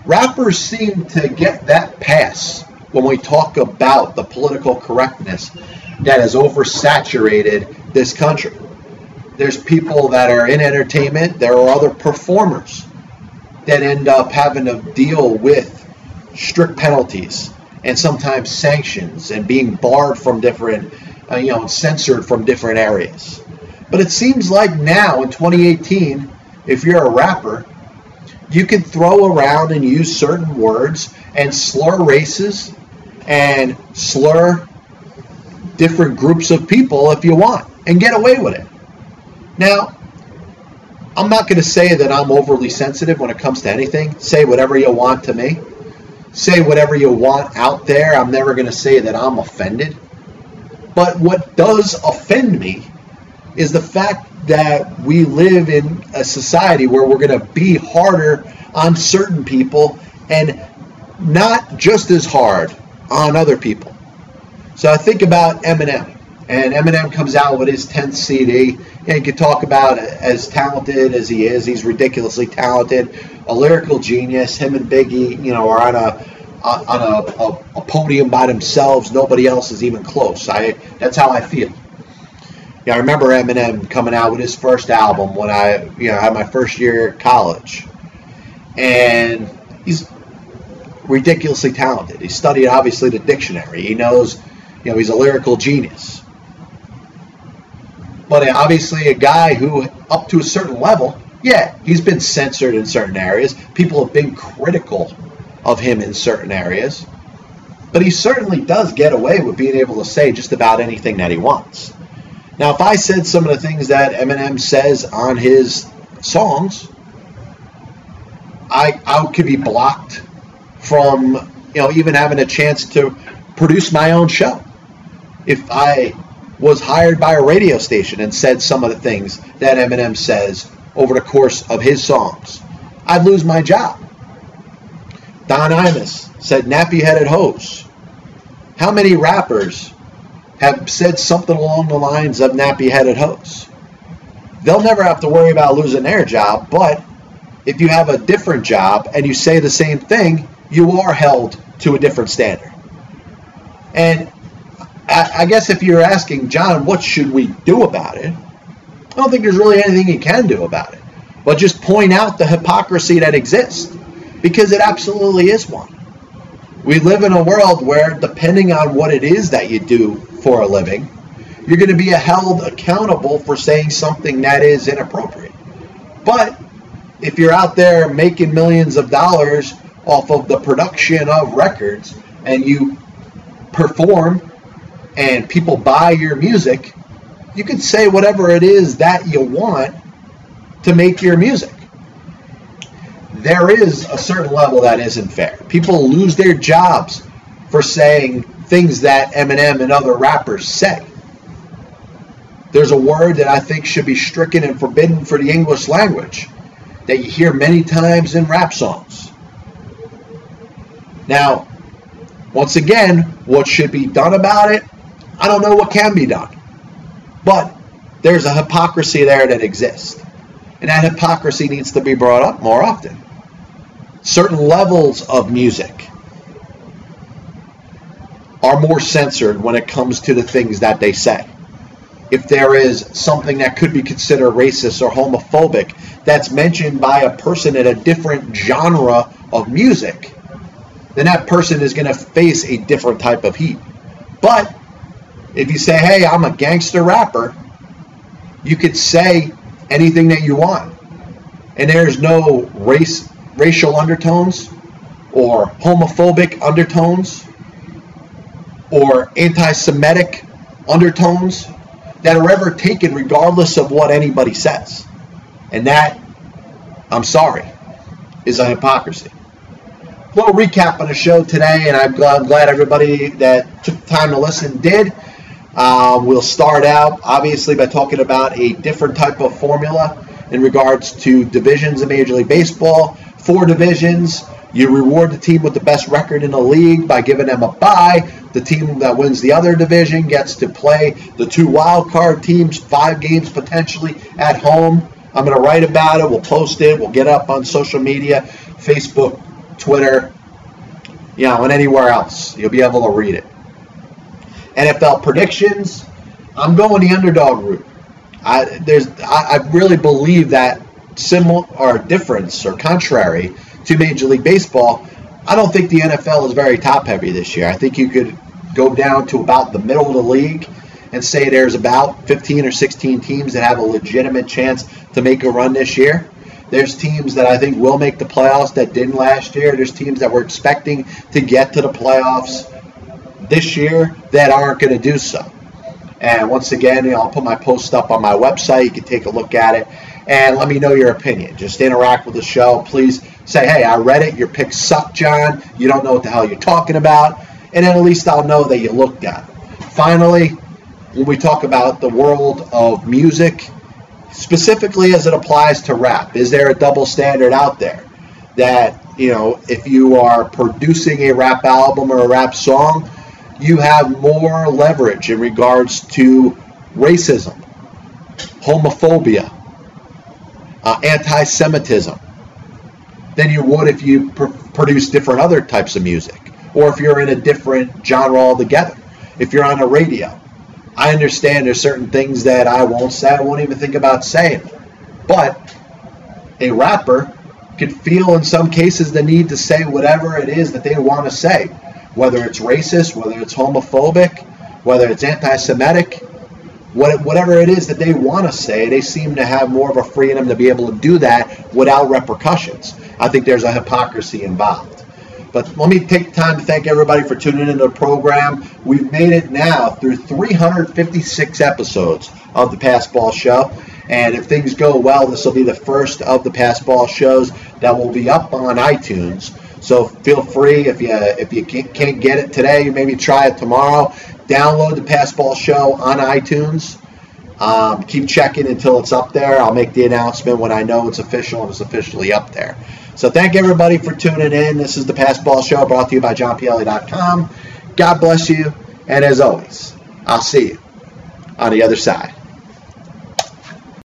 Speaker 1: Rappers seem to get that pass when we talk about the political correctness that has oversaturated this country there's people that are in entertainment, there are other performers that end up having to deal with strict penalties and sometimes sanctions and being barred from different, uh, you know, censored from different areas. But it seems like now in 2018, if you're a rapper, you can throw around and use certain words and slur races and slur different groups of people if you want and get away with it. Now, I'm not going to say that I'm overly sensitive when it comes to anything. Say whatever you want to me. Say whatever you want out there. I'm never going to say that I'm offended. But what does offend me is the fact that we live in a society where we're going to be harder on certain people and not just as hard on other people. So I think about Eminem, and Eminem comes out with his 10th CD, and you can talk about as talented as he is. He's ridiculously talented, a lyrical genius. Him and Biggie, you know, are on a on a, a, a podium by themselves. Nobody else is even close. I that's how I feel. Yeah, I remember Eminem coming out with his first album when I, you know, had my first year at college, and he's ridiculously talented. He studied obviously the dictionary. He knows, you know, he's a lyrical genius. But uh, obviously, a guy who, up to a certain level, yeah, he's been censored in certain areas. People have been critical of him in certain areas. But he certainly does get away with being able to say just about anything that he wants. Now, if I said some of the things that Eminem says on his songs, I, I could be blocked from you know even having a chance to produce my own show. If I was hired by a radio station and said some of the things that Eminem says over the course of his songs, I'd lose my job. Don Imus said nappy headed hoes. How many rappers have said something along the lines of nappy headed hoes? They'll never have to worry about losing their job, but if you have a different job and you say the same thing, you are held to a different standard. And I, guess if you're asking, John, what should we do about it? I don't think there's really anything you can do about it. But just point out the hypocrisy that exists because it absolutely is one. We live in a world where, depending on what it is that you do for a living, you're going to be held accountable for saying something that is inappropriate. But if you're out there making millions of dollars off of the production of records and you perform and people buy your music, you can say whatever it is that you want to make your music. There is a certain level that isn't fair. People lose their jobs for saying things that Eminem and other rappers say. There's a word that I think should be stricken and forbidden for the English language that you hear many times in rap songs. Now, once again, what should be done about it? I don't know what can be done. But there's a hypocrisy there that exists. And that hypocrisy needs to be brought up more often. Certain levels of music are more censored when it comes to the things that they say. If there is something that could be considered racist or homophobic that's mentioned by a person in a different genre of music, then that person is going to face a different type of heat. But if you say, hey, I'm a gangster rapper, you could say anything that you want. And there's no race racial undertones or homophobic undertones or anti-Semitic undertones that are ever taken regardless of what anybody says. And that, I'm sorry, is a hypocrisy A little recap on the show today, and I'm glad, I'm glad everybody that took time to listen did. Uh, we'll start out, obviously, by talking about a different type of formula in regards to divisions in Major League Baseball. Four divisions. You reward the team with the best record in the league by giving them a bye. The team that wins the other division gets to play the two wild card teams, five games potentially at home. I'm going to write about it. We'll post it. We'll get up on social media, Facebook, Twitter, you know, and anywhere else. You'll be able to read it. NFL predictions. I'm going the underdog route. I there's I, I really believe that similar or difference or contrary to Major League Baseball, I don't think the NFL is very top heavy this year. I think you could go down to about the middle of the league and say there's about 15 or 16 teams that have a legitimate chance to make a run this year. There's teams that I think will make the playoffs that didn't last year. There's teams that we're expecting to get to the playoffs this year that aren't going to do so. And once again, you know, I'll put my post up on my website. You can take a look at it and let me know your opinion. Just interact with the show. Please say, hey, I read it. Your picks suck, John. You don't know what the hell you're talking about. And then at least I'll know that you looked at it. Finally, when we talk about the world of music, specifically as it applies to rap? Is there a double standard out there that you know, if you are producing a rap album or a rap song, you have more leverage in regards to racism, homophobia, uh, anti Semitism than you would if you pr- produce different other types of music or if you're in a different genre altogether. If you're on a radio, I understand there's certain things that I won't say, I won't even think about saying. But a rapper could feel in some cases the need to say whatever it is that they want to say, whether it's racist, whether it's homophobic, whether it's anti Semitic, whatever it is that they want to say, they seem to have more of a freedom to be able to do that without repercussions. I think there's a hypocrisy involved. But let me take time to thank everybody for tuning into the program. We've made it now through 356 episodes of the Passball Show. And if things go well, this will be the first of the Passball shows that will be up on iTunes. So feel free if you if you can't get it today, maybe try it tomorrow. Download the Passball Show on iTunes. Um, keep checking until it's up there. I'll make the announcement when I know it's official and it's officially up there. So thank everybody for tuning in. This is the Passball Show brought to you by JohnPielli.com. God bless you, and as always, I'll see you on the other side.